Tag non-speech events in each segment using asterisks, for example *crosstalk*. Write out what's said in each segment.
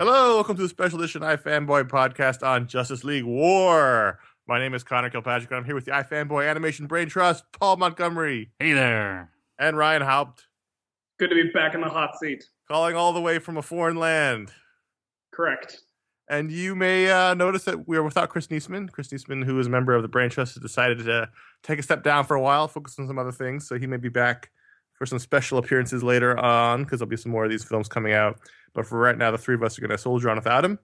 Hello, welcome to the Special Edition iFanboy podcast on Justice League War. My name is Conor Kilpatrick, and I'm here with the iFanboy Animation Brain Trust, Paul Montgomery, Hey there. and Ryan Haupt, Good to be back in the hot seat. calling all the way from a foreign land. Correct. And you may uh, notice that we are without Chris Niesman. Chris Niesman, who is a member of the Brain Trust, has decided to take a step down for a while, focus on some other things. So he may be back for some special appearances later on because there'll be some more of these films coming out. But for right now, the three of us are going to soldier on without him.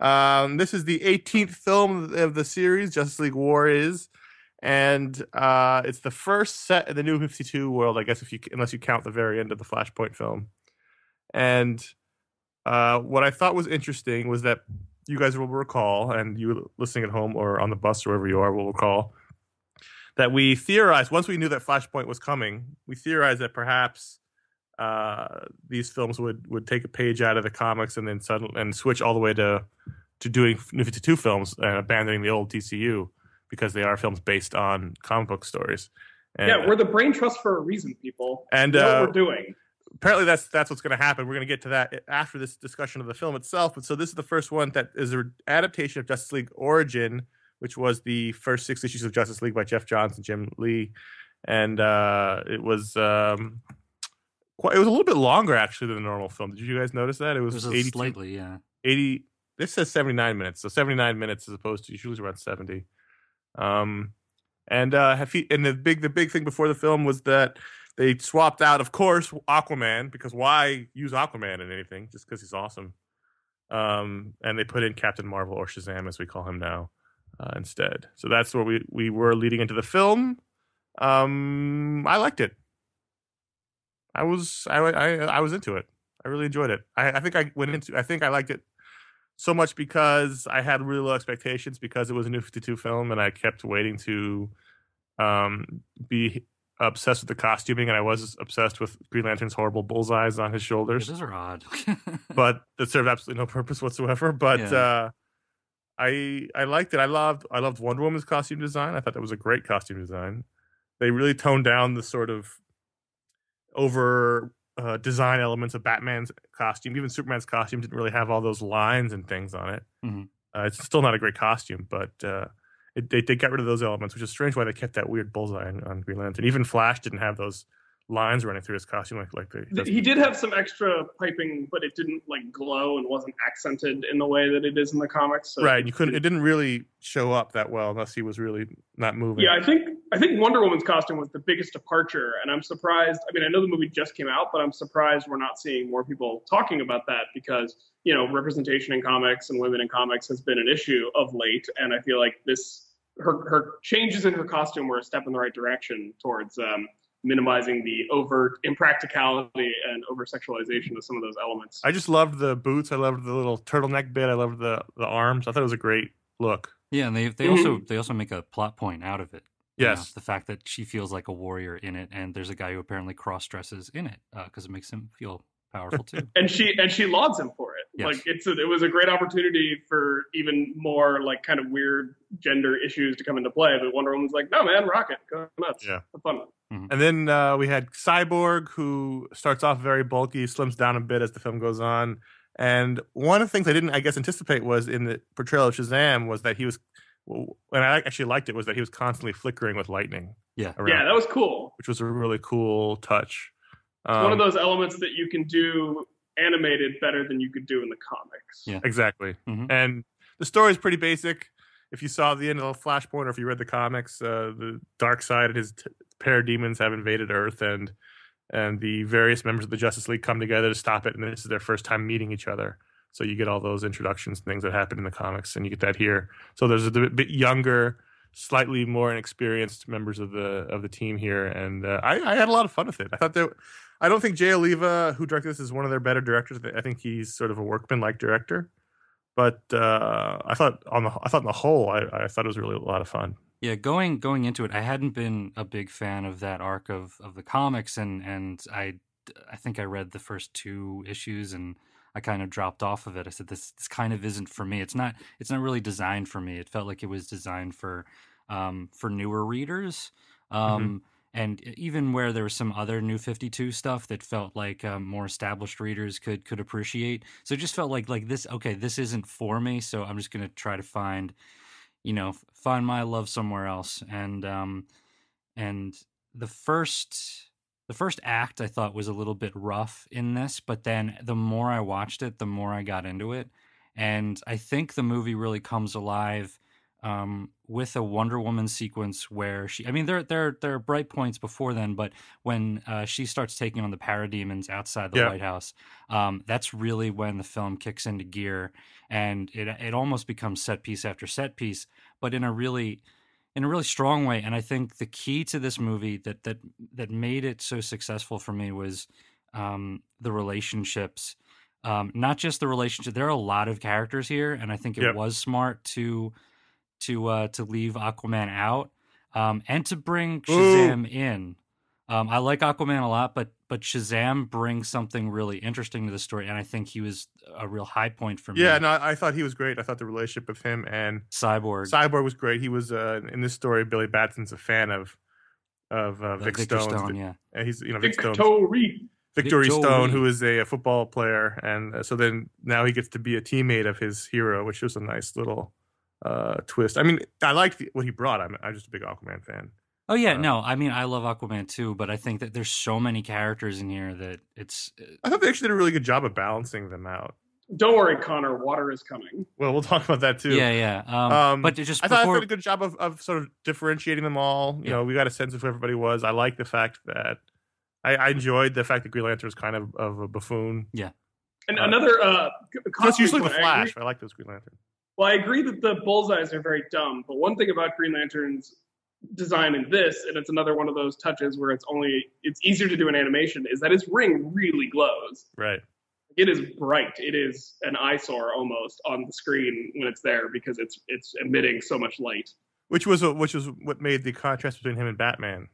Um, this is the 18th film of the series, Justice League War is, and uh, it's the first set in the New 52 world, I guess, if you unless you count the very end of the Flashpoint film. And uh, what I thought was interesting was that you guys will recall, and you listening at home or on the bus or wherever you are will recall, that we theorized once we knew that Flashpoint was coming, we theorized that perhaps uh, these films would would take a page out of the comics and then suddenly and switch all the way to to doing New 52 films and abandoning the old DCU because they are films based on comic book stories. And, yeah, we're the brain trust for a reason, people. and know uh, what we're doing. apparently that's that's what's going to happen. We're going to get to that after this discussion of the film itself. But so this is the first one that is an adaptation of Justice League Origin, which was the first six issues of Justice League by Geoff Johns and Jim Lee, and uh, it was um, quite, it was a little bit longer actually than the normal film. Did you guys notice that? It It was, was 82 slightly, yeah. 80 this says 79 minutes so 79 minutes as opposed to usually around 70 um and uh have he, and the big the big thing before the film was that they swapped out of course aquaman because why use aquaman in anything just because he's awesome um and they put in captain marvel or shazam as we call him now uh, instead so that's where we we were leading into the film um i liked it i was i i, I was into it I really enjoyed it. I, I think I went into. I think I liked it so much because I had really low expectations because it was a new Fifty Two film, and I kept waiting to um, be obsessed with the costuming, and I was obsessed with Green Lantern's horrible bullseyes on his Yeah, shoulders. those are odd. *laughs* but that served absolutely no purpose whatsoever. But Yeah. uh, I I liked it. I loved I loved Wonder Woman's costume design. I thought that was a great costume design. They really toned down the sort of over uh, design elements of Batman's costume. Even Superman's costume didn't really have all those lines and things on it. Mhm. Uh, it's still not a great costume, but uh, it, they, they got rid of those elements, which is strange why they kept that weird bullseye on, on Green Lantern. Even Flash didn't have those lines running through his costume like like they. He did have some extra piping, but it didn't like glow and wasn't accented in the way that it is in the comics. So right, you couldn't. It didn't really show up that well unless he was really not moving. Yeah, I think I think Wonder Woman's costume was the biggest departure, and I'm surprised. I mean, I know the movie just came out, but I'm surprised we're not seeing more people talking about that because you know representation in comics and women in comics has been an issue of late, and I feel like this her her changes in her costume were a step in the right direction towards um, minimizing the overt impracticality and over sexualization of some of those elements. I just loved the boots. I loved the little turtleneck bit. I loved the the arms. I thought it was a great look. yeah, and they they mm-hmm. also they also make a plot point out of it. you know, Yes. the fact that she feels like a warrior in it, and there's a guy who apparently cross dresses in it uh, because it makes him feel powerful too. *laughs* and she and she lauds him for it. Yes. Like it's a, it was a great opportunity for even more like kind of weird gender issues to come into play. But Wonder Woman's like, no man, rock it, go nuts, Yeah. have fun. And then uh, we had Cyborg, who starts off very bulky, slims down a bit as the film goes on. And one of the things I didn't, I guess, anticipate was in the portrayal of Shazam was that he was, and I actually liked it, was that he was constantly flickering with lightning. Yeah. around, Yeah, that was cool. which was a really cool touch. It's one of Um, those elements that you can do animated better than you could do in the comics. Yeah. Exactly. Mhm. And the story is pretty basic. If you saw the end of the Flashpoint or if you read the comics, uh, the Darkseid and his t- parademons have invaded Earth and and the various members of the Justice League come together to stop it. And this is their first time meeting each other. So you get all those introductions things that happen in the comics, and you get that here. So there's a bit younger, slightly more inexperienced members of the of the team here, and uh, I, I had a lot of fun with it. I thought that I don't think Jay Oliva, who directed this, is one of their better directors. I think he's sort of a workman-like director, but uh, I thought on the I thought on the whole, I, I thought it was really a lot of fun. Yeah, going going into it, I hadn't been a big fan of that arc of, of the comics, and and I I think I read the first two issues, and I kind of dropped off of it. I said this this kind of isn't for me. It's not it's not really designed for me. It felt like it was designed for um, for newer readers. Um, And even where there was some other new Fifty Two stuff that felt like um, more established readers could could appreciate, so it just felt like like this. Okay, this isn't for me, so I'm just gonna try to find you know find my love somewhere else. And um and the first the first act i thought was a little bit rough in this but then the more i watched it the more i got into it. And i think the movie really comes alive um, with a Wonder Woman sequence where she, I mean, there there there are bright points before then, but when uh, she starts taking on the parademons outside the Yeah. White House, um, that's really when the film kicks into gear, and it it almost becomes set piece after set piece, but in a really in a really strong way. And I think the key to this movie that that that made it so successful for me was um, the relationships. Um, not just the relationship. There are a lot of characters here, and I think it Yep. was smart to to uh, to leave Aquaman out um, and to bring Shazam in. Um, I like Aquaman a lot, but but Shazam brings something really interesting to the story, and I think he was a real high point for me. Yeah, no, I thought he was great. I thought the relationship of him and Cyborg, Cyborg was great. He was uh, in this story. Billy Batson's a fan of of uh, uh, Vic Victor Stone's, Stone, yeah. and he's you know Vic Stone's Victory. Victory Joel Stone, who is a, a football player, and uh, so then now he gets to be a teammate of his hero, which was a nice little uh, twist. I mean, I liked the, what he brought. I'm, I'm just a big Aquaman fan. Oh yeah, Uh, no, I mean I love Aquaman too, but I think that there's so many characters in here that it's uh, I thought they actually did a really good job of balancing them out. Don't worry, Conor. Water is coming. Well, we'll talk about that too. yeah, yeah. Um, Um, but just I thought I did a good job of, of sort of differentiating them all. You Yeah. know, we got a sense of who everybody was. I like the fact that I, I enjoyed the fact that Green Lantern was kind of, of a buffoon. Yeah. And Uh, another uh, That's usually the point, I Flash. I, like those Green Lantern. Well, I agree that the bullseyes are very dumb, but one thing about Green Lantern's design in this, and it's another one of those touches where it's only it's easier to do an animation, is that his ring really glows. Right. It is bright. It is an eyesore almost on the screen when it's there because it's it's emitting so much light. Which was a, which was what made the contrast between him and Batman,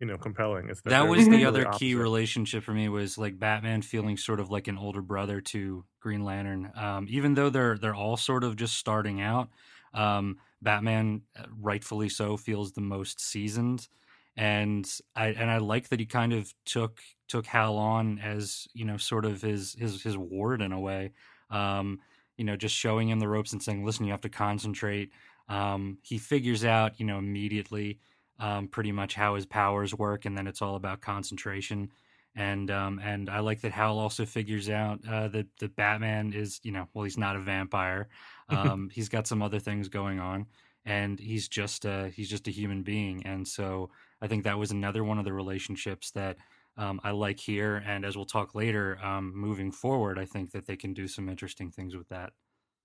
you know, compelling. Is that they're was the completely other key relationship for me was like Batman feeling sort of like an older brother to Green Lantern. Um, even though they're they're all sort of just starting out, um, Batman uh, rightfully so feels the most seasoned, and I and I like that he kind of took took Hal on as you know sort of his his his ward in a way. Um, you know, just showing him the ropes and saying, "Listen, you have to concentrate." Um, he figures out, you know, immediately um, pretty much how his powers work, and then it's all about concentration. And um, and I like that Hal also figures out uh, that that Batman is, you know, well, he's not a vampire. *laughs* Um, he's got some other things going on, and he's just a, he's just a human being. And so I think that was another one of the relationships that um, I like here. And as we'll talk later, um, moving forward, I think that they can do some interesting things with that.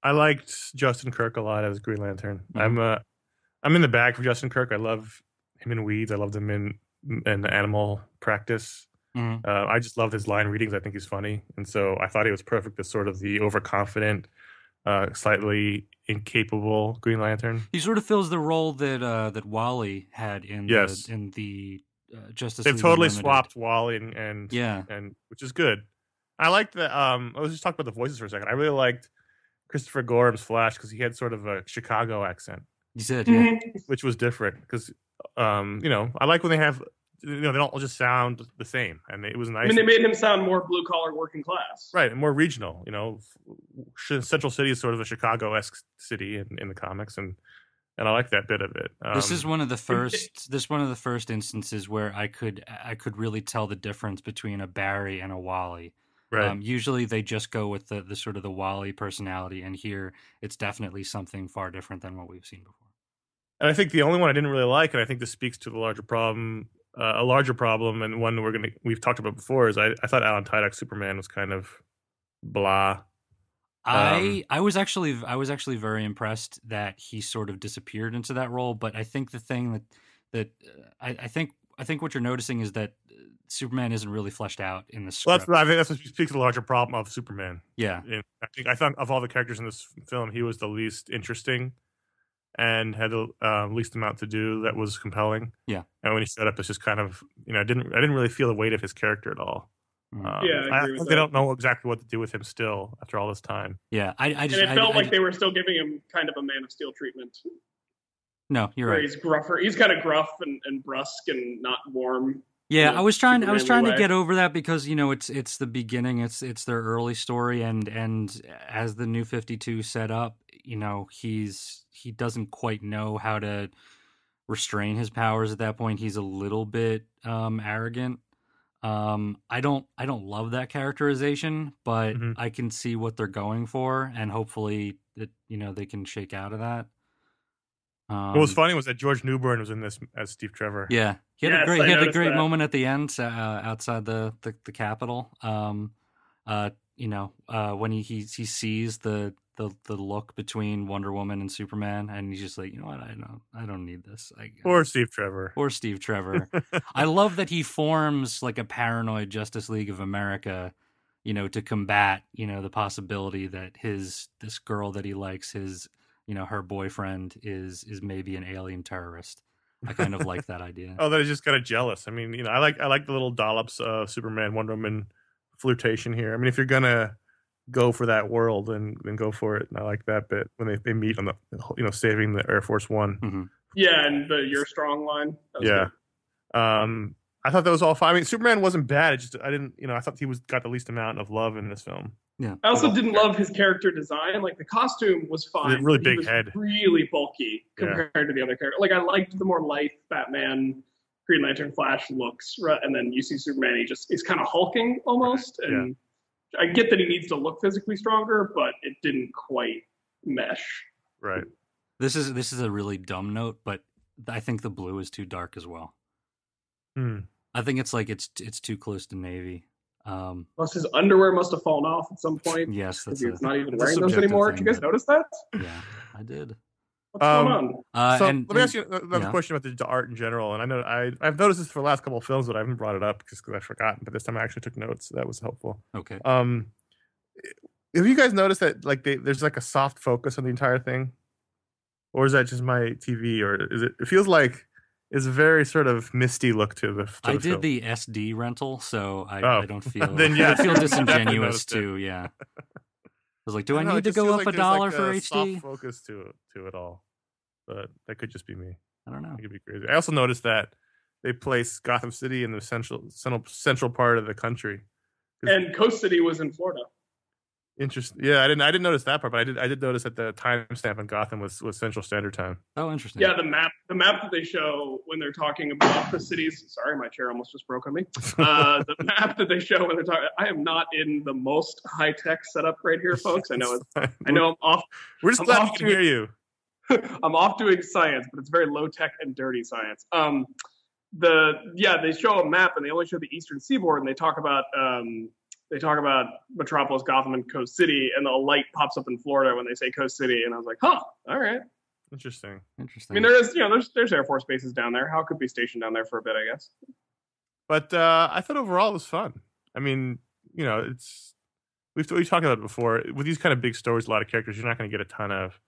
I liked Justin Kirk a lot as Green Lantern. Mhm. I'm uh, I'm in the bag for Justin Kirk. I love him in Weeds. I loved him in in Animal Practice. Mhm. Uh, I just love his line readings. I think he's funny, and so I thought he was perfect as sort of the overconfident, uh, slightly incapable Green Lantern. He sort of fills the role that uh, that Wally had in Yes. the, in the uh, Justice. They've League totally Unlimited. swapped Wally and, and Yeah, and which is good. I liked the um. I was just talking about the voices for a second. I really liked Christopher Gorham's Flash because he had sort of a Chicago accent. you said yeah. which was different because um you know i like when they have you know they don't all just sound the same and it was nice. I nice mean, they made him sound more blue collar working class. right and more regional you know central city is sort of a chicago-esque city in, in the comics and and i like that bit of it um, this is one of the first. This one of the first instances where I could I could really tell the difference between a Barry and a Wally. right Um, usually they just go with the, the sort of the Wally personality, and here it's definitely something far different than what we've seen before. and i think the only one i didn't really like and i think this speaks to the larger problem uh, a larger problem and one we're gonna we've talked about before is i, I thought alan Tudyk's superman was kind of blah I Um, I was actually I was actually very impressed that he sort of disappeared into that role. But I think the thing that that uh, I, I think I think what you're noticing is that uh, Superman isn't really fleshed out in the well script. that's i think that's what speaks to the larger problem of superman yeah, And I think I thought of all the characters in this film, he was the least interesting and had the uh, least amount to do that was compelling. Yeah. And when he showed up, it's just kind of you know I didn't I didn't really feel the weight of his character at all. Mhm. Um, Yeah, I I, agree with think they don't know exactly what to do with him still after all this time. yeah. I, I And it I- felt I- like they were still giving him kind of a Man of Steel treatment, no, you're right. he's gruffer. He's kind of gruff and, and brusque and not warm. Yeah, know, I was trying. I was Superman trying to get over that because you know it's it's the beginning. It's it's their early story, and and as the new Fifty Two set up, you know he's he doesn't quite know how to restrain his powers at that point. He's a little bit um, arrogant. Um, I don't I don't love that characterization, but Mhm. I can see what they're going for, and hopefully that you know they can shake out of that. Um, what was funny was that George Newbern was in this as Steve Trevor. yeah, he had a great I he had a great that. moment at the end uh, outside the the, the Capitol. Um, uh, you know, uh, when he, he he sees the, the the look between Wonder Woman and Superman, and he's just like, you know what, I don't I don't need this. I, Or Steve Trevor. or Steve Trevor. *laughs* I love that he forms like a paranoid Justice League of America, you know, to combat, you know, the possibility that his this girl that he likes, his you know, her boyfriend is is maybe an alien terrorist. I kind of like that idea. *laughs* Oh, that is just kind of jealous. I mean, you know, I like I like the little dollops of Superman Wonder Woman flirtation here. I mean, if you're gonna go for that world, and, then go for it. And I like that bit when they, they meet on the you know saving the Air Force One. Mhm. Yeah, and the "You're strong" line. Yeah. good. Um, I thought that was all fine. I mean, Superman wasn't bad. It just I didn't, you know, I thought he was got the least amount of love in this film. Yeah. I also didn't love his character design. Like the costume was fine. really but he big was head. really bulky Yeah. compared to the other character. Like I liked the more light Batman, Green Lantern, Flash looks, right? and then you see Superman. He just is kind of hulking almost, and I get that he needs to look physically stronger, but it didn't quite mesh. Right. This is this is a really dumb note, but I think the blue is too dark as well. Hmm. I think it's like it's it's too close to navy. Um, Plus, his underwear must have fallen off at some point. yes, that's a, he's not even wearing those anymore. thing, Did you guys but- notice that? yeah, I did. What's Um, going on? Uh, so and, let me ask you another yeah. question about the, the art in general. And I know I I've noticed this for the last couple of films, but I haven't brought it up just because I've forgotten. But this time I actually took notes. So that was helpful. Okay. Um, have you guys noticed that like they, there's like a soft focus on the entire thing, or is that just my TV, or is it? It feels like it's a very sort of misty look to the. To I the did film. the SD rental, so I, Oh. *laughs* I don't feel Then, yeah, I feel disingenuous too. Yeah. *laughs* I was like, do I, don't know, need to go up like a dollar like, for a soft HD? focus to it, to it all, but that could just be me. I don't know. It could be crazy. I also noticed that they place Gotham City in the central central central part of the country. And Coast City was in Florida. Interesting. Yeah, I didn't I didn't notice that part, but I did I did notice that the timestamp in Gotham was was Central Standard Time. Oh, interesting. Yeah, the map the map that they show when they're talking about the cities. Sorry, my chair almost just broke on me. Uh, the *laughs* map that they show when they're talking. I am not in the most high tech setup right here, folks. I know. It's, *laughs* I know. I'm off. We're just I'm glad we can to- hear you. *laughs* I'm off doing science, but it's very low tech and dirty science. Um, the yeah, they show a map and they only show the eastern seaboard, and they talk about um, they talk about Metropolis, Gotham, and Coast City, and the light pops up in Florida when they say Coast City, and I was like, huh, all right. Interesting. Interesting. I mean, there is you know there's there's Air Force bases down there. Hal could be stationed down there for a bit, I guess. But uh, I thought overall it was fun. I mean, you know, it's we've we've talked about it before. With these kind of big stories, a lot of characters, you're not going to get a ton of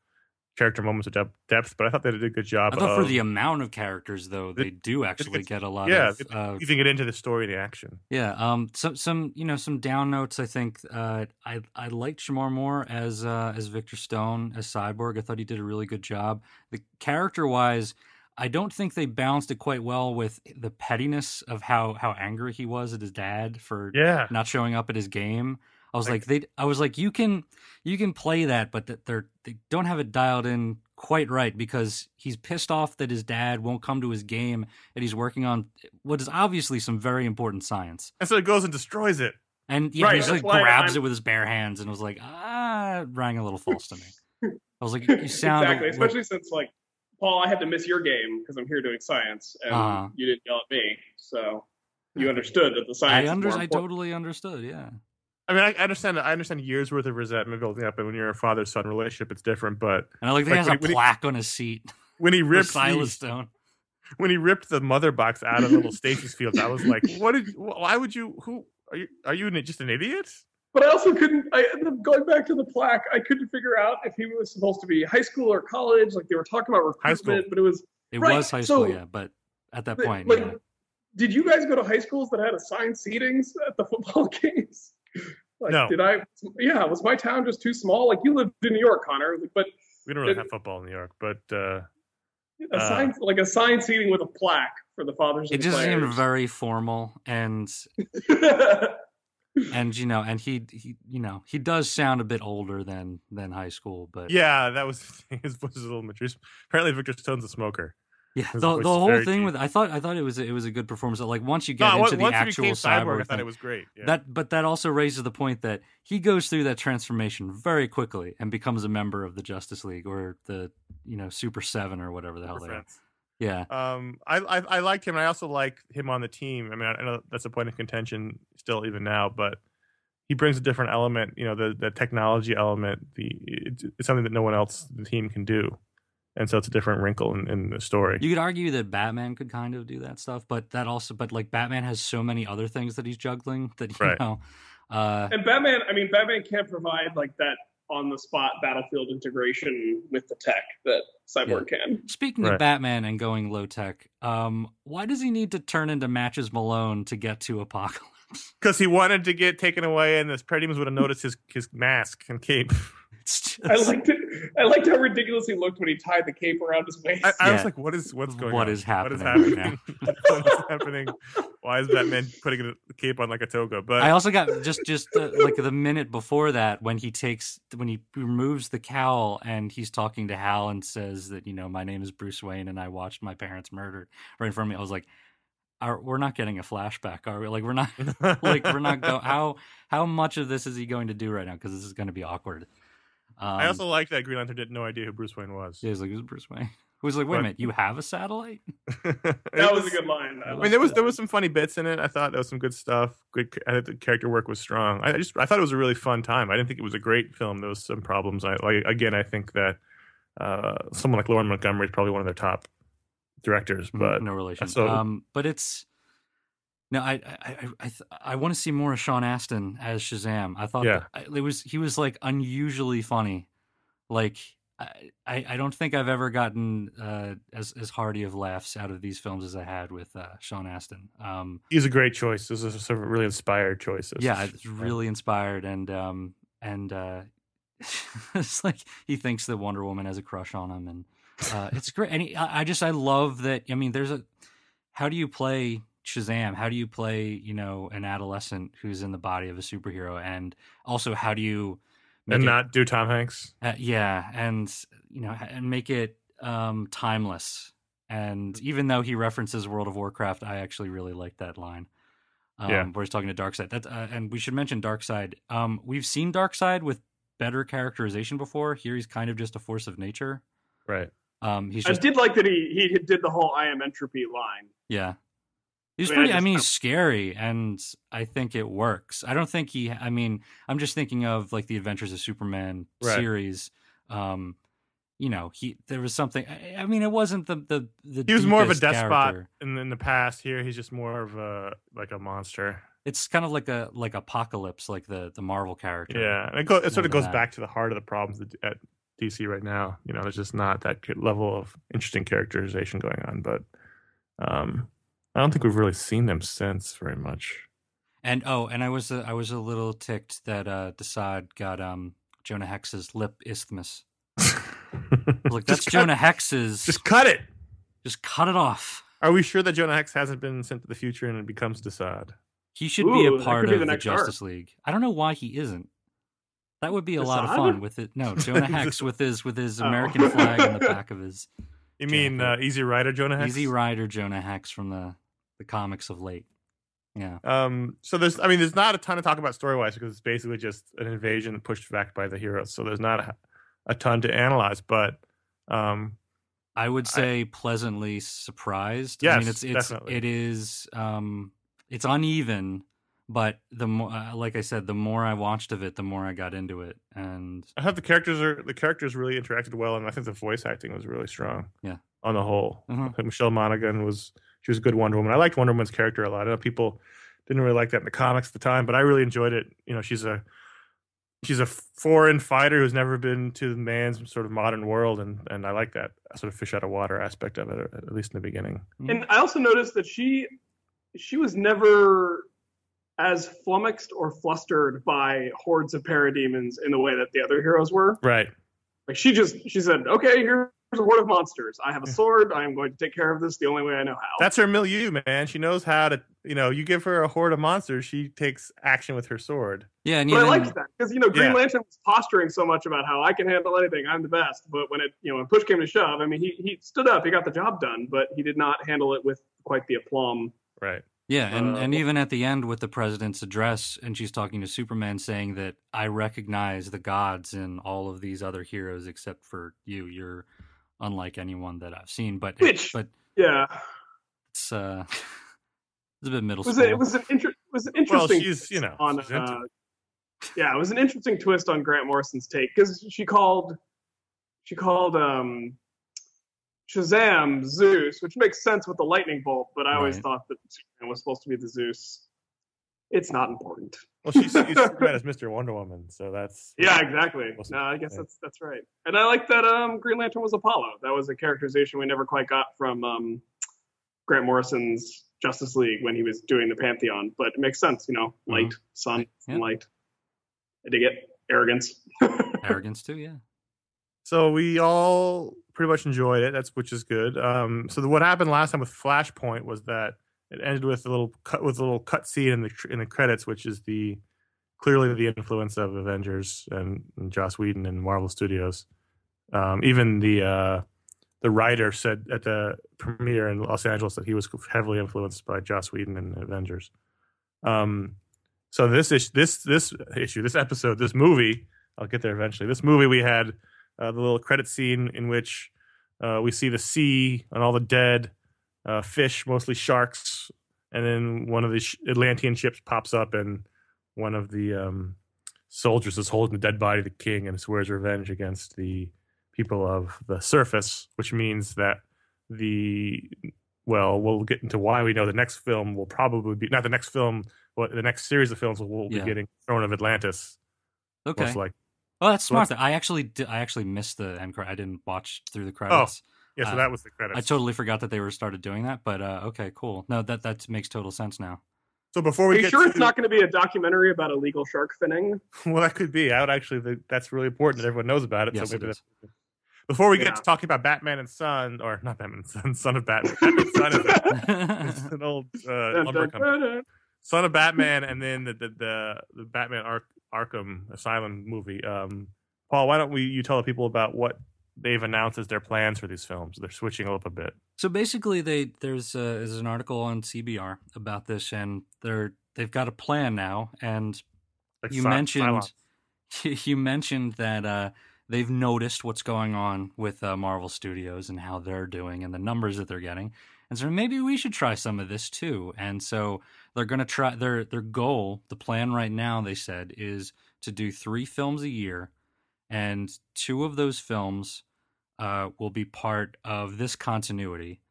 character moments of dep- depth. But I thought they did a good job. I thought of for the amount of characters, though, They- they do actually get a lot yeah, of. it- Uh, weaving it into the story and the action. yeah, um, some some you know some down notes. I think uh, I I liked Shemar Moore as uh, as Victor Stone as Cyborg. I thought he did a really good job. The character wise, I don't think they balanced it quite well with the pettiness of how how angry he was at his dad for Yeah, not showing up at his game. I was Like- like, they. I was like, you can, you can play that, but that they're they don't have it dialed in quite right because he's pissed off that his dad won't come to his game and he's working on what is obviously some very important science. and so it goes and destroys it. And yeah, Right, he just like grabs I'm- it with his bare hands and was like, ah, it rang a little false to me. I was like, you *laughs* sound exactly, especially since like Paul, I had to miss your game because I'm here doing science, and Uh-huh. you didn't yell at me, so you understood that the science. I under, I totally understood. Yeah, I mean, I I understand. I understand years worth of resentment building up, and when you're a father son relationship, it's different. But and I like that Like, he has when a he- when he- plaque on his seat when he *laughs* ripped Silas the, Stone. when he ripped the mother box out of little Stacy's field, I was like, *laughs* "What did? Why would you? Who are you? Are you just an idiot?" But I also couldn't. I ended up going back to the plaque. I couldn't figure out if he was supposed to be high school or college. Like they were talking about High school. recruitment, but it was It Right, was high so- school, yeah, but at that point, like, yeah. did you guys go to high schools that had assigned seatings at the football *laughs* games? Like, No. Did I? Yeah. Was my town just too small? Like you lived in New York, Conor, but We don't really Did- have football in New York, but uh, assigned like assigned seating with a plaque for the fathers. it and just seemed very formal and *laughs* and you know and he he you know he does sound a bit older than than high school but yeah, that was *laughs* his voice is a little mature. Apparently, Victor Stone's a smoker. Yeah the, the whole thing deep. with i thought i thought it was a, it was a good performance like once you get No, into once the actual became cyborg, cyborg I thought it was great. Yeah. that but that also raises the point that he goes through that transformation very quickly and becomes a member of the justice league or the you know super seven or whatever the hell Super they are yeah Um, I, I I liked him. and I also like him on the team. I mean, I know that's a point of contention still even now, but he brings a different element. You know, the the technology element. The it's, it's something that no one else the team can do, and so it's a different wrinkle in, in the story. You could argue that Batman could kind of do that stuff, but that also, but like Batman has so many other things that he's juggling that you Right. know. Uh, and Batman, I mean, Batman can't provide like that on the spot battlefield integration with the tech that Cyborg can. speaking Right. of Batman and going low tech, um, why does he need to turn into Matches Malone to get to Apokolips? *laughs* Because he wanted to get taken away, and the Parademons would have noticed his his mask and cape. *laughs* it's just I liked it. I liked how ridiculous he looked when he tied the cape around his waist. I, I Yeah. was like, what is what's going What on? is happening What is now? happening? *laughs* *laughs* what is happening? Why is Batman putting a cape on like a toga? But I also got just just uh, like the minute before that when he takes when he removes the cowl and he's talking to Hal and says that you know my name is Bruce Wayne and I watched my parents murdered right in front of me. I was like, are, we're not getting a flashback, are we? Like we're not *laughs* like we're not go how how much of this is he going to do right now because this is going to be awkward. Um, I also like that Green Lantern didn't no idea who Bruce Wayne was. yeah, he's like, who's Bruce Wayne? *laughs* Who's like, wait a But- minute, you have a satellite? *laughs* *laughs* that was a good line. I mean, there was there was some funny bits in it. I thought there was some good stuff. Good, I thought the character work was strong. I just I thought it was a really fun time. I didn't think it was a great film. There was some problems. I like again. I think that uh, someone like Lauren Montgomery is probably one of their top directors. But no relation. so- um, but it's no, I I I I, I want to see more of Sean Astin as Shazam. I thought Yeah. that, I- it was he was like unusually funny. Like I I don't think I've ever gotten uh, as as hearty of laughs out of these films as I had with uh, Sean Astin. Um, he's a great choice. This is a really inspired choice. This yeah, it's really inspired and um and uh, *laughs* it's like he thinks that Wonder Woman has a crush on him and uh, it's great. And he, I I just I love that. I mean, there's a how do you play Shazam? How do you play you know an adolescent who's in the body of a superhero? And also, how do you make and it- not do Tom Hanks. uh, yeah, and you know, and make it um, timeless. And even though he references World of Warcraft, I actually really like that line. Um, Yeah. where he's talking to Darkseid. That uh, and we should mention Darkseid. Um, we've seen Darkseid with better characterization before. Here, he's kind of just a force of nature. Right. Um, he's I just did like that he he did the whole "I am entropy" line. yeah. He's I mean, I pretty. I mean, he's scary, and I think it works. I don't think he. I mean, I'm just thinking of like the Adventures of Superman Right. series. Um, you know, he there was something. I, I mean, it wasn't the the the. He was more of a despot character. in, in the past. Here, he's just more of a like a monster. It's kind of like a like apocalypse, like the the Marvel character. Yeah, and it, go, it sort of goes that. back to the heart of the problems at- at DC right now. You know, there's just not that level of interesting characterization going on. But um, I don't think we've really seen them since very much. And oh, and I was a, I was a little ticked that uh Desaad got um Jonah Hex's lip isthmus. *laughs* Like that's cut, Jonah Hex's. Just cut it. just cut it off. Are we sure that Jonah Hex hasn't been sent to the future and it becomes Desaad? He should be a part of the the, next arc. Justice League. I don't know why he isn't. That would be a lot of fun with it. No, Jonah *laughs* Hex with his with his Oh. American flag on the back of his *laughs* You mean uh, Easy Rider Jonah Hex? Easy Rider Jonah Hex from the the comics of late. Yeah. Um, so there's, I mean, there's not a ton to talk about story wise because it's basically just an invasion pushed back by the heroes. So there's not a, a ton to analyze, but um, I would say pleasantly surprised. I mean, it's it's definitely. it is um it's uneven, but the more uh, like I said, the more I watched of it, the more I got into it, and I thought the characters are the characters really interacted well, and I think the voice acting was really strong. Yeah. on the whole, Mhm. Michelle Monaghan was she was a good Wonder Woman. I liked Wonder Woman's character a lot. I know people didn't really like that in the comics at the time, but I really enjoyed it. You know, she's a she's a foreign fighter who's never been to the man's sort of modern world, and and I like that sort of fish out of water aspect of it, at least in the beginning. Mm-hmm. And I also noticed that she she was never as flummoxed or flustered by hordes of parademons in the way that the other heroes were. Right. Like she just she said, "Okay, here's a horde of monsters. I have a sword. I am going to take care of this the only way I know how." That's her milieu, man. She knows how to, you know, you give her a horde of monsters, she takes action with her sword. yeah, and but I liked that because you know Green Yeah. Lantern was posturing so much about how I can handle anything, I'm the best. But when it you know when push came to shove, I mean he he stood up, he got the job done, but he did not handle it with quite the aplomb. Right. Yeah, and, Uh, and even at the end with the president's address, and she's talking to Superman, saying that I recognize the gods in all of these other heroes except for you. You're unlike anyone that I've seen. But Which- but Yeah, it's uh, *laughs* it's a bit middle it was school. it was an inter- was an Well, interesting. she's, you know, on she's into uh, yeah, it was an interesting twist on Grant Morrison's take because she called she called um Shazam Zeus, which makes sense with the lightning bolt, but I always thought that Superman was supposed to be the Zeus. It's not important. Well, she's, she's *laughs* Superman as Mr. Wonder Woman, so that's Yeah, exactly. Awesome. No, I guess Yeah. that's that's right. And I like that um Green Lantern was Apollo. That was a characterization we never quite got from um Grant Morrison's Justice League when he was doing the Pantheon, but it makes sense, you know, light, sun, Yeah. light. I dig it. Arrogance. *laughs* Arrogance too, yeah. So we all pretty much enjoyed it. That's which is good. Um, so the, what happened last time with Flashpoint was that it ended with a little cut with a little cut scene in the in the credits, which is the clearly the influence of Avengers and, and Joss Whedon and Marvel Studios. Um, even the uh, the writer said at the premiere in Los Angeles that he was heavily influenced by Joss Whedon and Avengers. Um, so this is this this issue, this episode, this movie, I'll get there eventually. This movie we had uh, the little credit scene in which uh, we see the sea and all the dead uh, fish, mostly sharks, and then one of the sh- Atlantean ships pops up, and one of the um, soldiers is holding the dead body of the king and swears revenge against the people of the surface, which means that the well, we'll get into why we know the next film will probably be not the next film, but the next series of films will be Yeah. getting Throne of Atlantis, Okay. most like. Well, that's So smart. let's- I actually did, I actually missed the end credit. I didn't watch through the credits. Yeah, so Uh, that was the credits. I totally forgot that they were started doing that. But uh, okay, cool. No, that that makes total sense now. So before Are we you get sure to, it's not going to be a documentary about illegal shark finning? *laughs* well, that could be. I would actually. think That's really important that everyone knows about it. Yes, so maybe is. that's- Before we Yeah. get to talking about Batman and Son, or not Batman and Son, *laughs* Son of Batman. Batman and Son is, a, is an old uh, Dun, lumber company. dun, dun. Son of Batman, and then the the the, the Batman Ark, Arkham Asylum movie. Um, Paul, why don't we you tell the people about what they've announced as their plans for these films? They're switching up a bit. So basically, they there's uh, there's an article on CBR about this, and they're they've got a plan now. And Like you Si- mentioned *laughs* you mentioned that uh, they've noticed what's going on with uh, Marvel Studios and how they're doing and the numbers that they're getting, and so maybe we should try some of this too. And so they're going to try their their goal, the plan right now, they said, is to do three films a year, and two of those films uh, will be part of this continuity,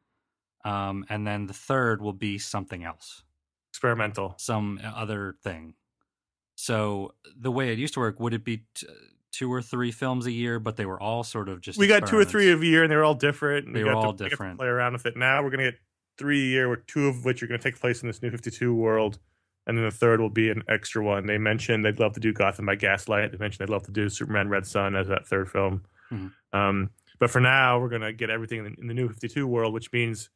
um, and then the third will be something else experimental. some other thing. So the way it used to work, would it be t- two or three films a year, but they were all sort of just we got two or three a year, and they were all different. and They we were got to- all we to different. play around with it. Now we're gonna get three a year, with two of which are gonna take place in this new Fifty Two world, and then the third will be an extra one. They mentioned they'd love to do Gotham by Gaslight. They mentioned they'd love to do Superman Red Sun as that third film. Mhm. Um, but for now, we're gonna get everything in, in the new Fifty Two world, which means.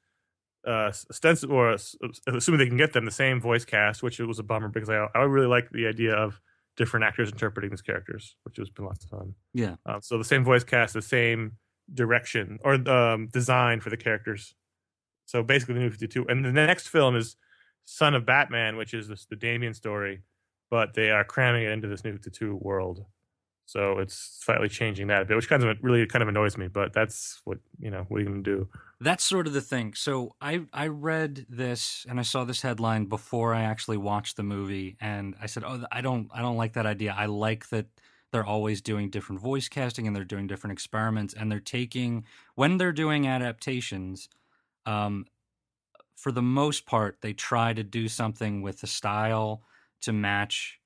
Uh, ostensibly, or assuming they can get them the same voice cast, which was a bummer because I I really like the idea of different actors interpreting these characters, which has been lots of fun. Yeah. Uh, so the same voice cast, the same direction or um, design for the characters. So basically, the new Fifty Two, and the next film is Son of Batman, which is this, the Damian story, but they are cramming it into this new Two world. So it's slightly changing that a bit, which kind of really kind of annoys me. But that's what you know. What are you going to do? That's sort of the thing. So I I read this and I saw this headline before I actually watched the movie, and I said, "Oh, I don't I don't like that idea. I like that they're always doing different voice casting and they're doing different experiments and they're taking when they're doing adaptations." Um, for the most part, they try to do something with the style to match,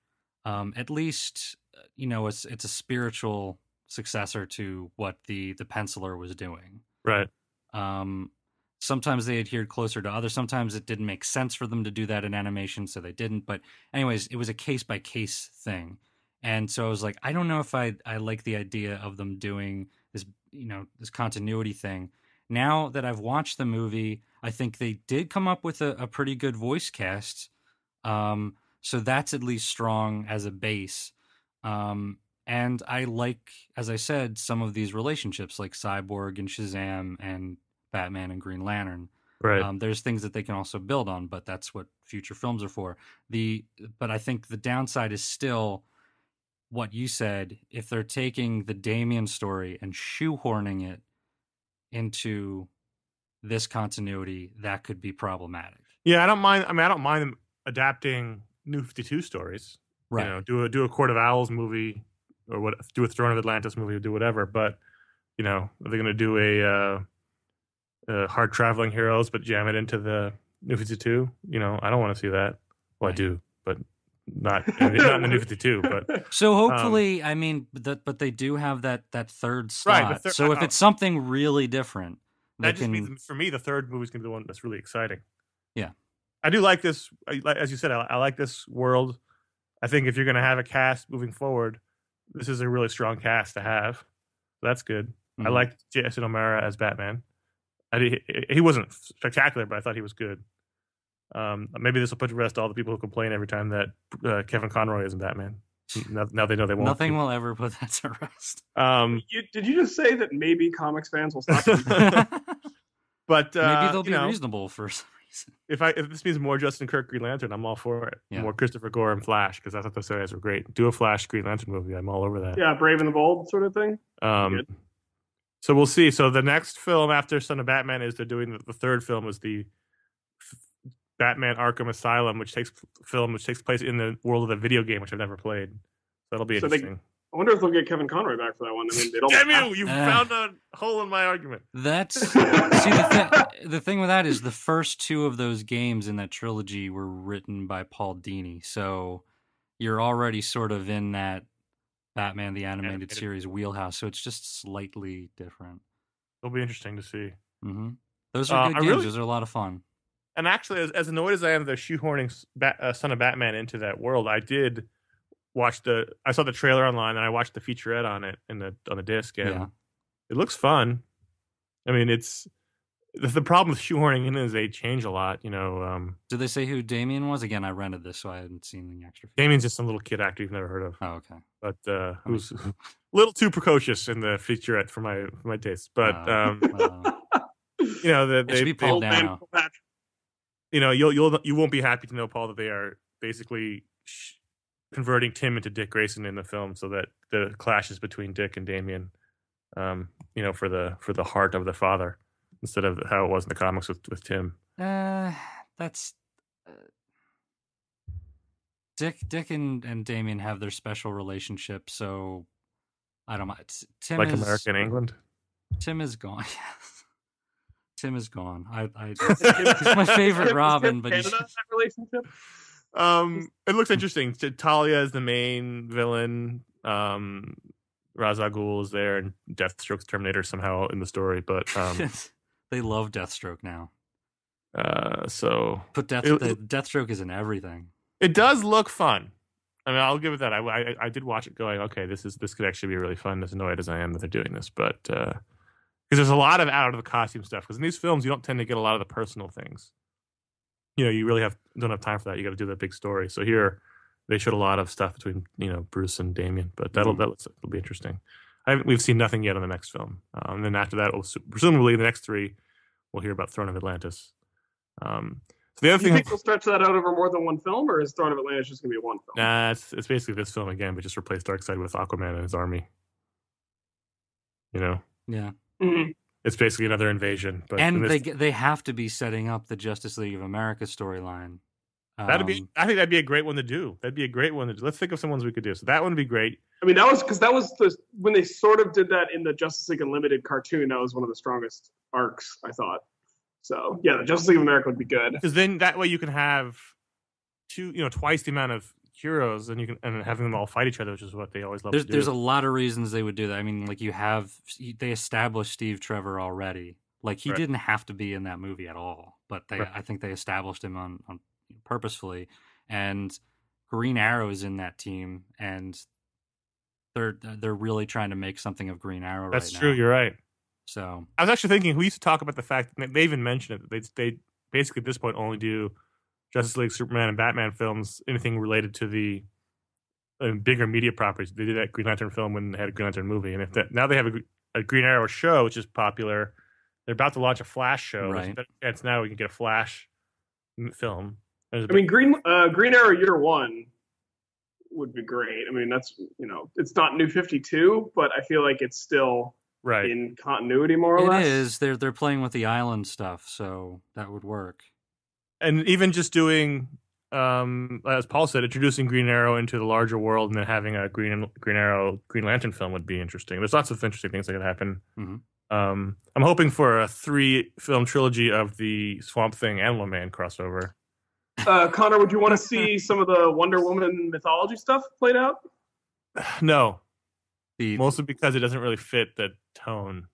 um, at least uh, you know, it's it's a spiritual successor to what the the penciler was doing. Right. Um, sometimes they adhered closer to others. Sometimes it didn't make sense for them to do that in animation, so they didn't. But anyways, it was a case by case thing, and so I was like, I don't know if I I like the idea of them doing this, you know, this continuity thing. Now that I've watched the movie, I think they did come up with a, a pretty good voice cast. Um, so that's at least strong as a base. Um, and I like, as I said, some of these relationships like Cyborg and Shazam and Batman and Green Lantern. Right. Um, there's things that they can also build on, but that's what future films are for. The but I think the downside is still what you said. If they're taking the Damian story and shoehorning it into this continuity, that could be problematic. yeah, I don't mind. I mean, I don't mind them adapting new Fifty Two stories. Right. You know, do a do a Court of Owls movie, or what? Do a Throne of Atlantis movie, or do whatever. But you know, are they going to do a uh, uh, hard traveling heroes, but jam it into the New Fifty Two? You know, I don't want to see that. Well, I do, but not not in the New Fifty Two. But *laughs* So hopefully, I mean, but that, but they do have that that third slot. Right, thir- so if uh, it's something really different, that just can. means for me, the third movie is going to be the one that's really exciting. Yeah. I do like this. As you said, I, I like this world. I think if you're going to have a cast moving forward, this is a really strong cast to have. That's good. I Mhm. liked Jason O'Mara as Batman. I did, he wasn't spectacular, but I thought he was good. Um, maybe this will put to rest all the people who complain every time that uh, Kevin Conroy isn't Batman. Now, now they know they won't. Nothing will ever put that to rest. Um, You, did you just say that maybe comics fans will stop? *laughs* but uh, Maybe they'll you be know, reasonable for some reason. if I if this means more Justin Kirk Green Lantern, I'm all for it. Yeah. More Christopher Gorham Flash because I thought those guys were great. Do a Flash Green Lantern movie. I'm all over that. yeah, Brave and the Bold sort of thing. Um, so we'll see. So the next film after Son of Batman is they're doing the, the third film is the f- Batman Arkham Asylum, which takes film which takes place in the world of the video game, which I've never played. So that'll be So they- interesting. I wonder if they'll get Kevin Conroy back for that one. I mean, they don't. Damn have- you! You Ah. found a hole in my argument. That's *laughs* see the thing. The thing with that is the first two of those games in that trilogy were written by Paul Dini, so you're already sort of in that Batman the animated, Animated. series wheelhouse. So it's just slightly different. It'll be interesting to see. hmm Those are Uh, good I games. really- Those are a lot of fun. And actually, as, as annoyed as I am, they're shoehorning Bat, uh, Son of Batman into that world. I did watch the. I saw the trailer online, and I watched the featurette on it in the on the disc, and Yeah. it looks fun. I mean, it's the, the problem with shoehorning in is they change a lot. You know, um, Did they say who Damian was? Again, I rented this, so I hadn't seen the extra. Damian's just some little kid actor you've never heard of, Oh, okay. but uh, I mean, who's a *laughs* little too precocious in the featurette for my for my taste. But uh, um, uh, *laughs* you know, the, they, should be they- Paul Old man Dano. Patrick. You know, you'll you'll you won't be happy to know, Paul, that they are basically sh- converting Tim into Dick Grayson in the film, so that the clashes between Dick and Damian, um, you know, for the for the heart of the father, instead of how it was in the comics with with Tim. Uh, that's uh, Dick. Dick and and Damian have their special relationship, so I don't mind. Tim like is America and England. Tim is gone. *laughs* Tim is gone. I, I *laughs* he's my favorite Tim- Robin, Tim but he's Canada, that relationship. Um, it looks interesting. So Talia is the main villain. Um, Ra's al Ghul is there, and Deathstroke's Terminator somehow in the story. But um, *laughs* they love Deathstroke now. uh, so Put Death It- the, Deathstroke is in everything. It does look fun. I mean, I'll give it that. I, I, I did watch it going, okay, this is this could actually be really fun. As annoyed as I am that they're doing this, but because there's a lot of out of the costume stuff. Because in these films, you don't tend to get a lot of the personal things. You know, you really have don't have time for that. You got to do the big story. So here, they showed a lot of stuff between you know Bruce and Damian, but that'll Mhm. that'll, that'll be interesting. I haven't, we've seen nothing yet on the next film, um, and then after that, we'll, presumably the next three, we'll hear about Throne of Atlantis. Um, so the other Do you thing think they'll stretch that out over more than one film, or is Throne of Atlantis just going to be one film? Nah, it's it's basically this film again, but just replace Darkseid with Aquaman and his army. You know, Yeah, Mhm. it's basically another invasion. But in and this- they they have to be setting up the Justice League of America storyline. that'd be Um, I think that'd be a great one to do. That'd be a great one to do. Let's think of some ones we could do. So that one would be great. I mean, that was because that was the when they sort of did that in the Justice League Unlimited cartoon. That was one of the strongest arcs, I thought. So yeah, the Justice League of America would be good. Because then that way you can have two, you know, twice the amount of heroes, and you can and having them all fight each other, which is what they always love there's to do. there's a lot of reasons they would do that. I mean, like you have they established Steve Trevor already. Like he Right. didn't have to be in that movie at all, but they Right. I think they established him on, on purposefully. And Green Arrow is in that team, and they're they're really trying to make something of Green Arrow That's right true. now. You're right. So I was actually thinking we used to talk about the fact that they even mentioned it. They they basically at this point only do Justice League, Superman, and Batman films. Anything related to the uh, bigger media properties. They did that Green Lantern film when they had a Green Lantern movie, and if that now they have a, a Green Arrow show, which is popular. They're about to launch a Flash show. There's Right. better now we can get a Flash film. There's a I mean, Green uh, Green Arrow Year One would be great. I mean, that's you know, it's not New Fifty Two, but I feel like it's still right. in continuity more or it less. is they're they're playing with the island stuff, so that would work. And even just doing um as paul said introducing green arrow into the larger world and then having a green green arrow green lantern film would be interesting. There's lots of interesting things that could happen. Mhm. um i'm hoping for a three film trilogy of the swamp thing animal man crossover. Uh, Conor, would you want to see some of the Wonder Woman mythology stuff played out? *sighs* no. The mostly because it doesn't really fit the tone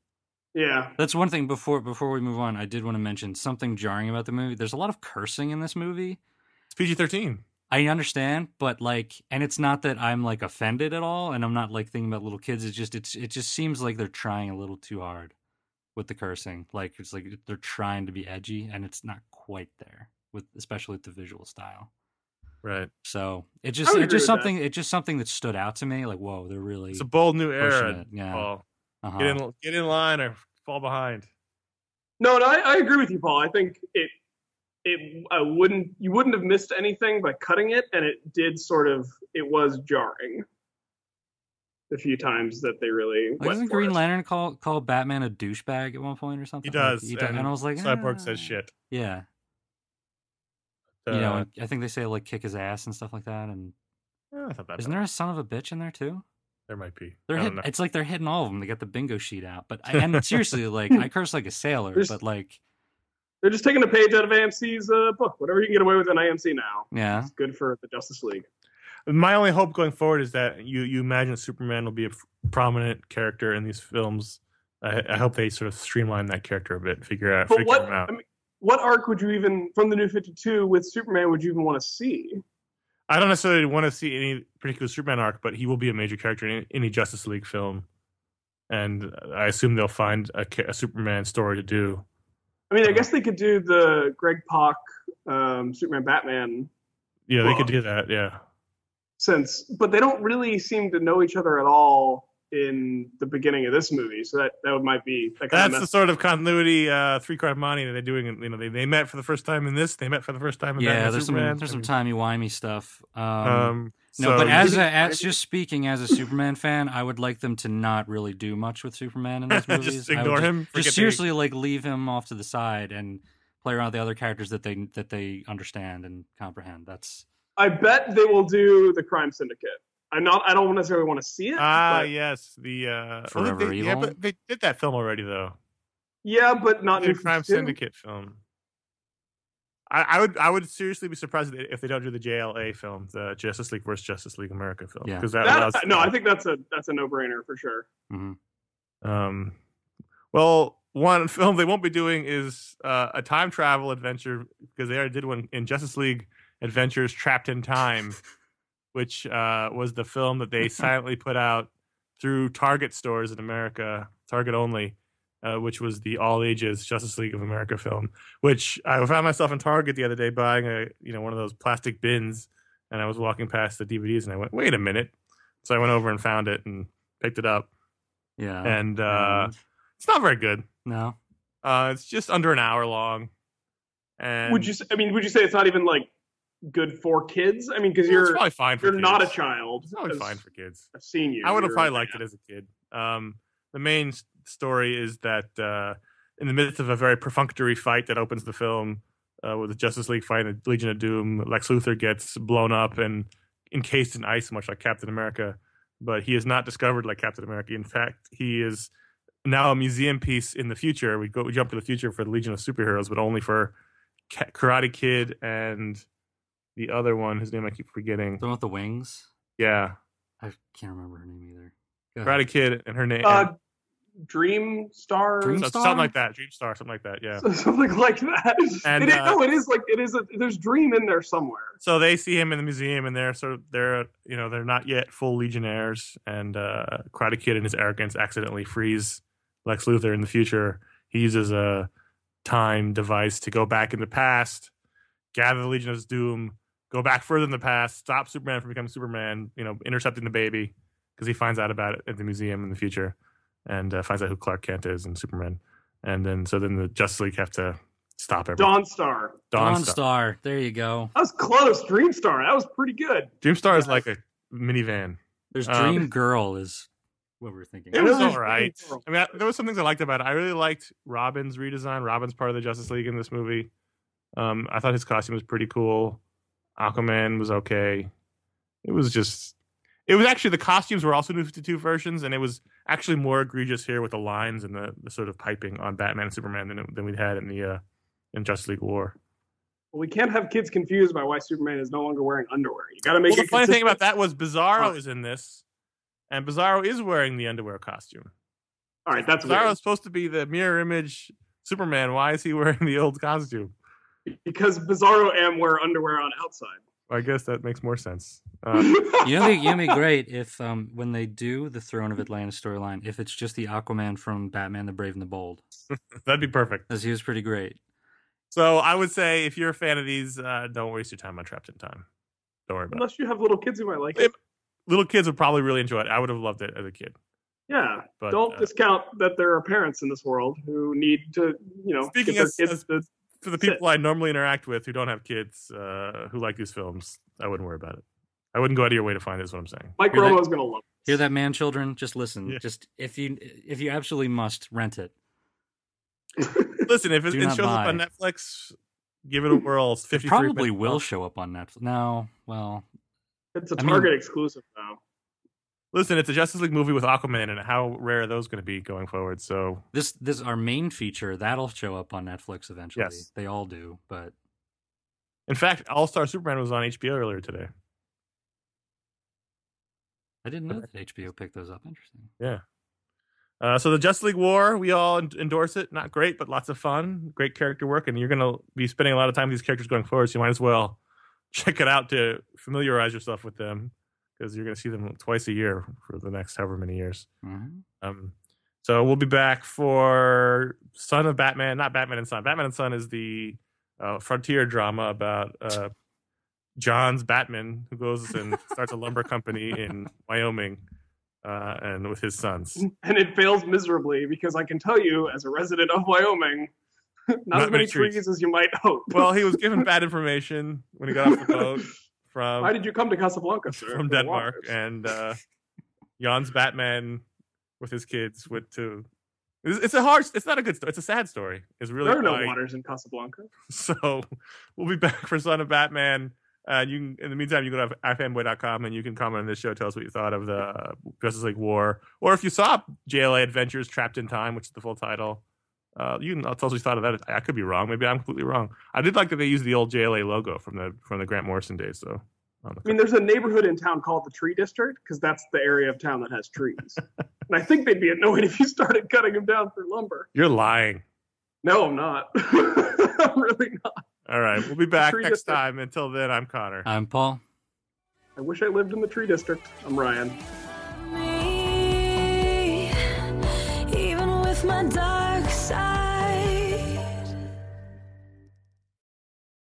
Yeah. That's one thing before before we move on, I did want to mention something jarring about the movie. There's a lot of cursing in this movie. it's pg-13 I understand, but like, and it's not that I'm like offended at all, and I'm not like thinking about little kids. It's just it's it just seems like they're trying a little too hard with the cursing. Like it's like they're trying to be edgy, and it's not quite there with especially with the visual style. Right. So it just would it just with that. something it just something that stood out to me. Like whoa, they're really It's a bold new era. it. Yeah. Paul. Uh-huh. Get in, get in line or fall behind. No, no, I, I agree with you, Paul. I think it it I wouldn't you wouldn't have missed anything by cutting it, and it did sort of it was jarring the few times that they really Like, went doesn't Green it. Lantern call call Batman a douchebag at one point or something? He Like, does. he does- and, I was like, Cyborg "Ah." says shit. Yeah, Uh, you know, I think they say like kick his ass and stuff like that. And it's not that isn't bad. there a son of a bitch in there too? There might be. They're I don't hitting, know. it's like they're hitting all of them. They got the bingo sheet out. But I, and *laughs* seriously, like I curse like a sailor, There's- but like They're just taking a page out of AMC's uh, book. Whatever you can get away with in AMC now, yeah, it's good for the Justice League. My only hope going forward is that you you imagine Superman will be a f- prominent character in these films. I, I hope they sort of streamline that character a bit, figure out, But figure what him out. I mean, what arc would you even from the New Fifty Two with Superman would you even want to see? I don't necessarily want to see any particular Superman arc, but he will be a major character in any Justice League film, and I assume they'll find a, a Superman story to do. I mean, I guess they could do the Greg Pak um, Superman Batman Yeah, they could do that. Yeah, since, but they don't really seem to know each other at all in the beginning of this movie. So that that might be that kind that's of the sort of continuity uh, three card monte that they're doing. You know, they, they met for the first time in this. They met for the first time in yeah. Batman There's some there's some and, timey wimey stuff. Um, Um, no, so but as a, as just speaking as a Superman fan, I would like them to not really do much with Superman in these *laughs* Just movies. I would ignore him, Just they- seriously, like leave him off to the side and play around with the other characters that they that they understand and comprehend. That's I bet they will do the Crime Syndicate. I'm not. I don't necessarily want to see it. Ah, but- yes, the uh, Forever they, Yeah, but they did that film already, though. yeah, but not the New Crime 52. Syndicate film. I, I would I would seriously be surprised if they don't do the JLA film, the Justice League versus Justice League America film, Yeah. because that That- allows no, I think that's a that's a no brainer for sure. mhm. Um, well, one *laughs* film they won't be doing is uh, a time travel adventure because they already did one in Justice League Adventures Trapped in Time, *laughs* which uh, was the film that they *laughs* silently put out through Target stores in America, Target only, uh, which was the all ages Justice League of America film. Which I found myself in Target the other day buying a you know one of those plastic bins, and I was walking past the DVDs and I went, wait a minute. So I went over and found it and picked it up, yeah. and uh, And- it's not very good. no, Uh, it's just under an hour long. And would you? I mean, would you say it's not even like good for kids? I mean, because Yeah, you're probably fine for you're kids. not a child. It's probably fine for kids. I've seen you. I would have probably a liked it as a kid. Um, the main story is that uh, in the midst of a very perfunctory fight that opens the film uh, with the Justice League fighting the Legion of Doom, Lex Luthor gets blown up and encased in ice, much like Captain America. But he is not discovered like Captain America. In fact, he is now a museum piece in the future. We go we jump to the future for the Legion of Superheroes, but only for Karate Kid and the other one, whose name I keep forgetting. the one with the wings. Yeah, I can't remember her name either. Go ahead. Karate Kid and her name. Uh, Dream Star. Dream Star? something like that. Dream Star, something like that. Yeah. *laughs* Something like that. And, it is, uh, no, it is like it is. A, there's Dream in there somewhere. So they see him in the museum, and they're sort of they're you know they're not yet full Legionnaires, and uh, Karate Kid in his arrogance accidentally frees Lex Luthor in the future. He uses a time device to go back in the past, gather the Legion of Doom, go back further in the past, stop Superman from becoming Superman. You know, intercepting the baby because he finds out about it at the museum in the future, and uh, finds out who Clark Kent is and Superman. And then so then the Justice League have to stop everything. Dawn Star. Dawn Dawn Star. Star. There you go. That was close. Dream Star. That was pretty good. Dream Star is like a minivan. There's Um, Dream Girl is what we're thinking. It was There's all right. Girl. I mean, I, there was some things I liked about it. I really liked Robin's redesign. Robin's part of the Justice League in this movie. Um, I thought his costume was pretty cool. Aquaman was okay. It was just, it was actually the costumes were also New Fifty Two versions, and it was actually more egregious here with the lines and the, the sort of piping on Batman and Superman than than we'd had in the uh, in Justice League War. Well, we can't have kids confused by why Superman is no longer wearing underwear. You got to make Well, the funny thing about that was Bizarro Huh. is in this, and Bizarro is wearing the underwear costume. All right, that's Bizarro weird. is supposed to be the mirror image Superman. Why is he wearing the old costume? Because Bizarro Am wear underwear on outside. I guess that makes more sense. Uh, *laughs* You know, you know, be great if um when they do the Throne of Atlantis storyline, if it's just the Aquaman from Batman: The Brave and the Bold, *laughs* that'd be perfect. as he was pretty great. So I would say if you're a fan of these, uh, don't waste your time on Trapped in Time. Don't worry about it. Unless you have little kids who might like it. Little kids would probably really enjoy it. I would have loved it as a kid. Yeah. But, Don't uh, discount that there are parents in this world who need to, you know, Speaking get their as- kids to. For the people I normally interact with who don't have kids, uh, who like these films, I wouldn't worry about it. I wouldn't go out of your way to find it. Is what I'm saying. Mike Hear that? Gonna love. Hear that, man, children? Just listen. Yeah. Just if you if you absolutely must rent it. *laughs* Listen, if it, it not shows up on. Netflix, give it a whirl. It's It probably will long. show up on Netflix. No, well, It's a I mean- Target exclusive though. Listen, it's a Justice League movie with Aquaman, and how rare are those going to be going forward? So this this our main feature that'll show up on Netflix eventually. Yes. They all do, but In fact, All Star Superman was on HBO earlier today. I didn't know that HBO picked those up. Interesting. Yeah. Uh, so the Justice League War, we all endorse it. Not great, but lots of fun. Great character work, and you're going to be spending a lot of time with these characters going forward. So you might as well *laughs* check it out to familiarize yourself with them because you're going to see them twice a year for the next however many years. Mhm. Um, so we'll be back for Son of Batman, not Batman and Son. Batman and Son is the uh, frontier drama about uh, John's Batman who goes and *laughs* starts a lumber company in Wyoming uh, and with his sons. And it fails miserably because I can tell you, as a resident of Wyoming, *laughs* not, Not as many many trees. trees as you might hope. Well, he was given *laughs* bad information when he got off the boat from Why did you come to Casablanca, sir? from Denmark, and uh, Jan's Batman with his kids went to. It's, it's a hard. It's not a good story. It's a sad story. It's really there are no waters in Casablanca. *laughs* So we'll be back for Son of Batman. Uh, you can, in the meantime, you can go to ifanboy.com and you can comment on this show. Tell us what you thought of the Justice League War, or if you saw JLA Adventures Trapped in Time, which is the full title. Uh, you can tell us what you thought of that. I, I could be wrong. Maybe I'm completely wrong. I did like that they used the old JLA logo from the from the Grant Morrison days, though. the I mean, there's a neighborhood in town called the Tree District because that's the area of town that has trees. *laughs* and I think they'd be annoyed if you started cutting them down for lumber. You're lying. No, I'm not. *laughs* I'm really not. All right, we'll be back next District. time. Until then, I'm Conor. I'm Paul. I wish I lived in the Tree District. I'm Ryan.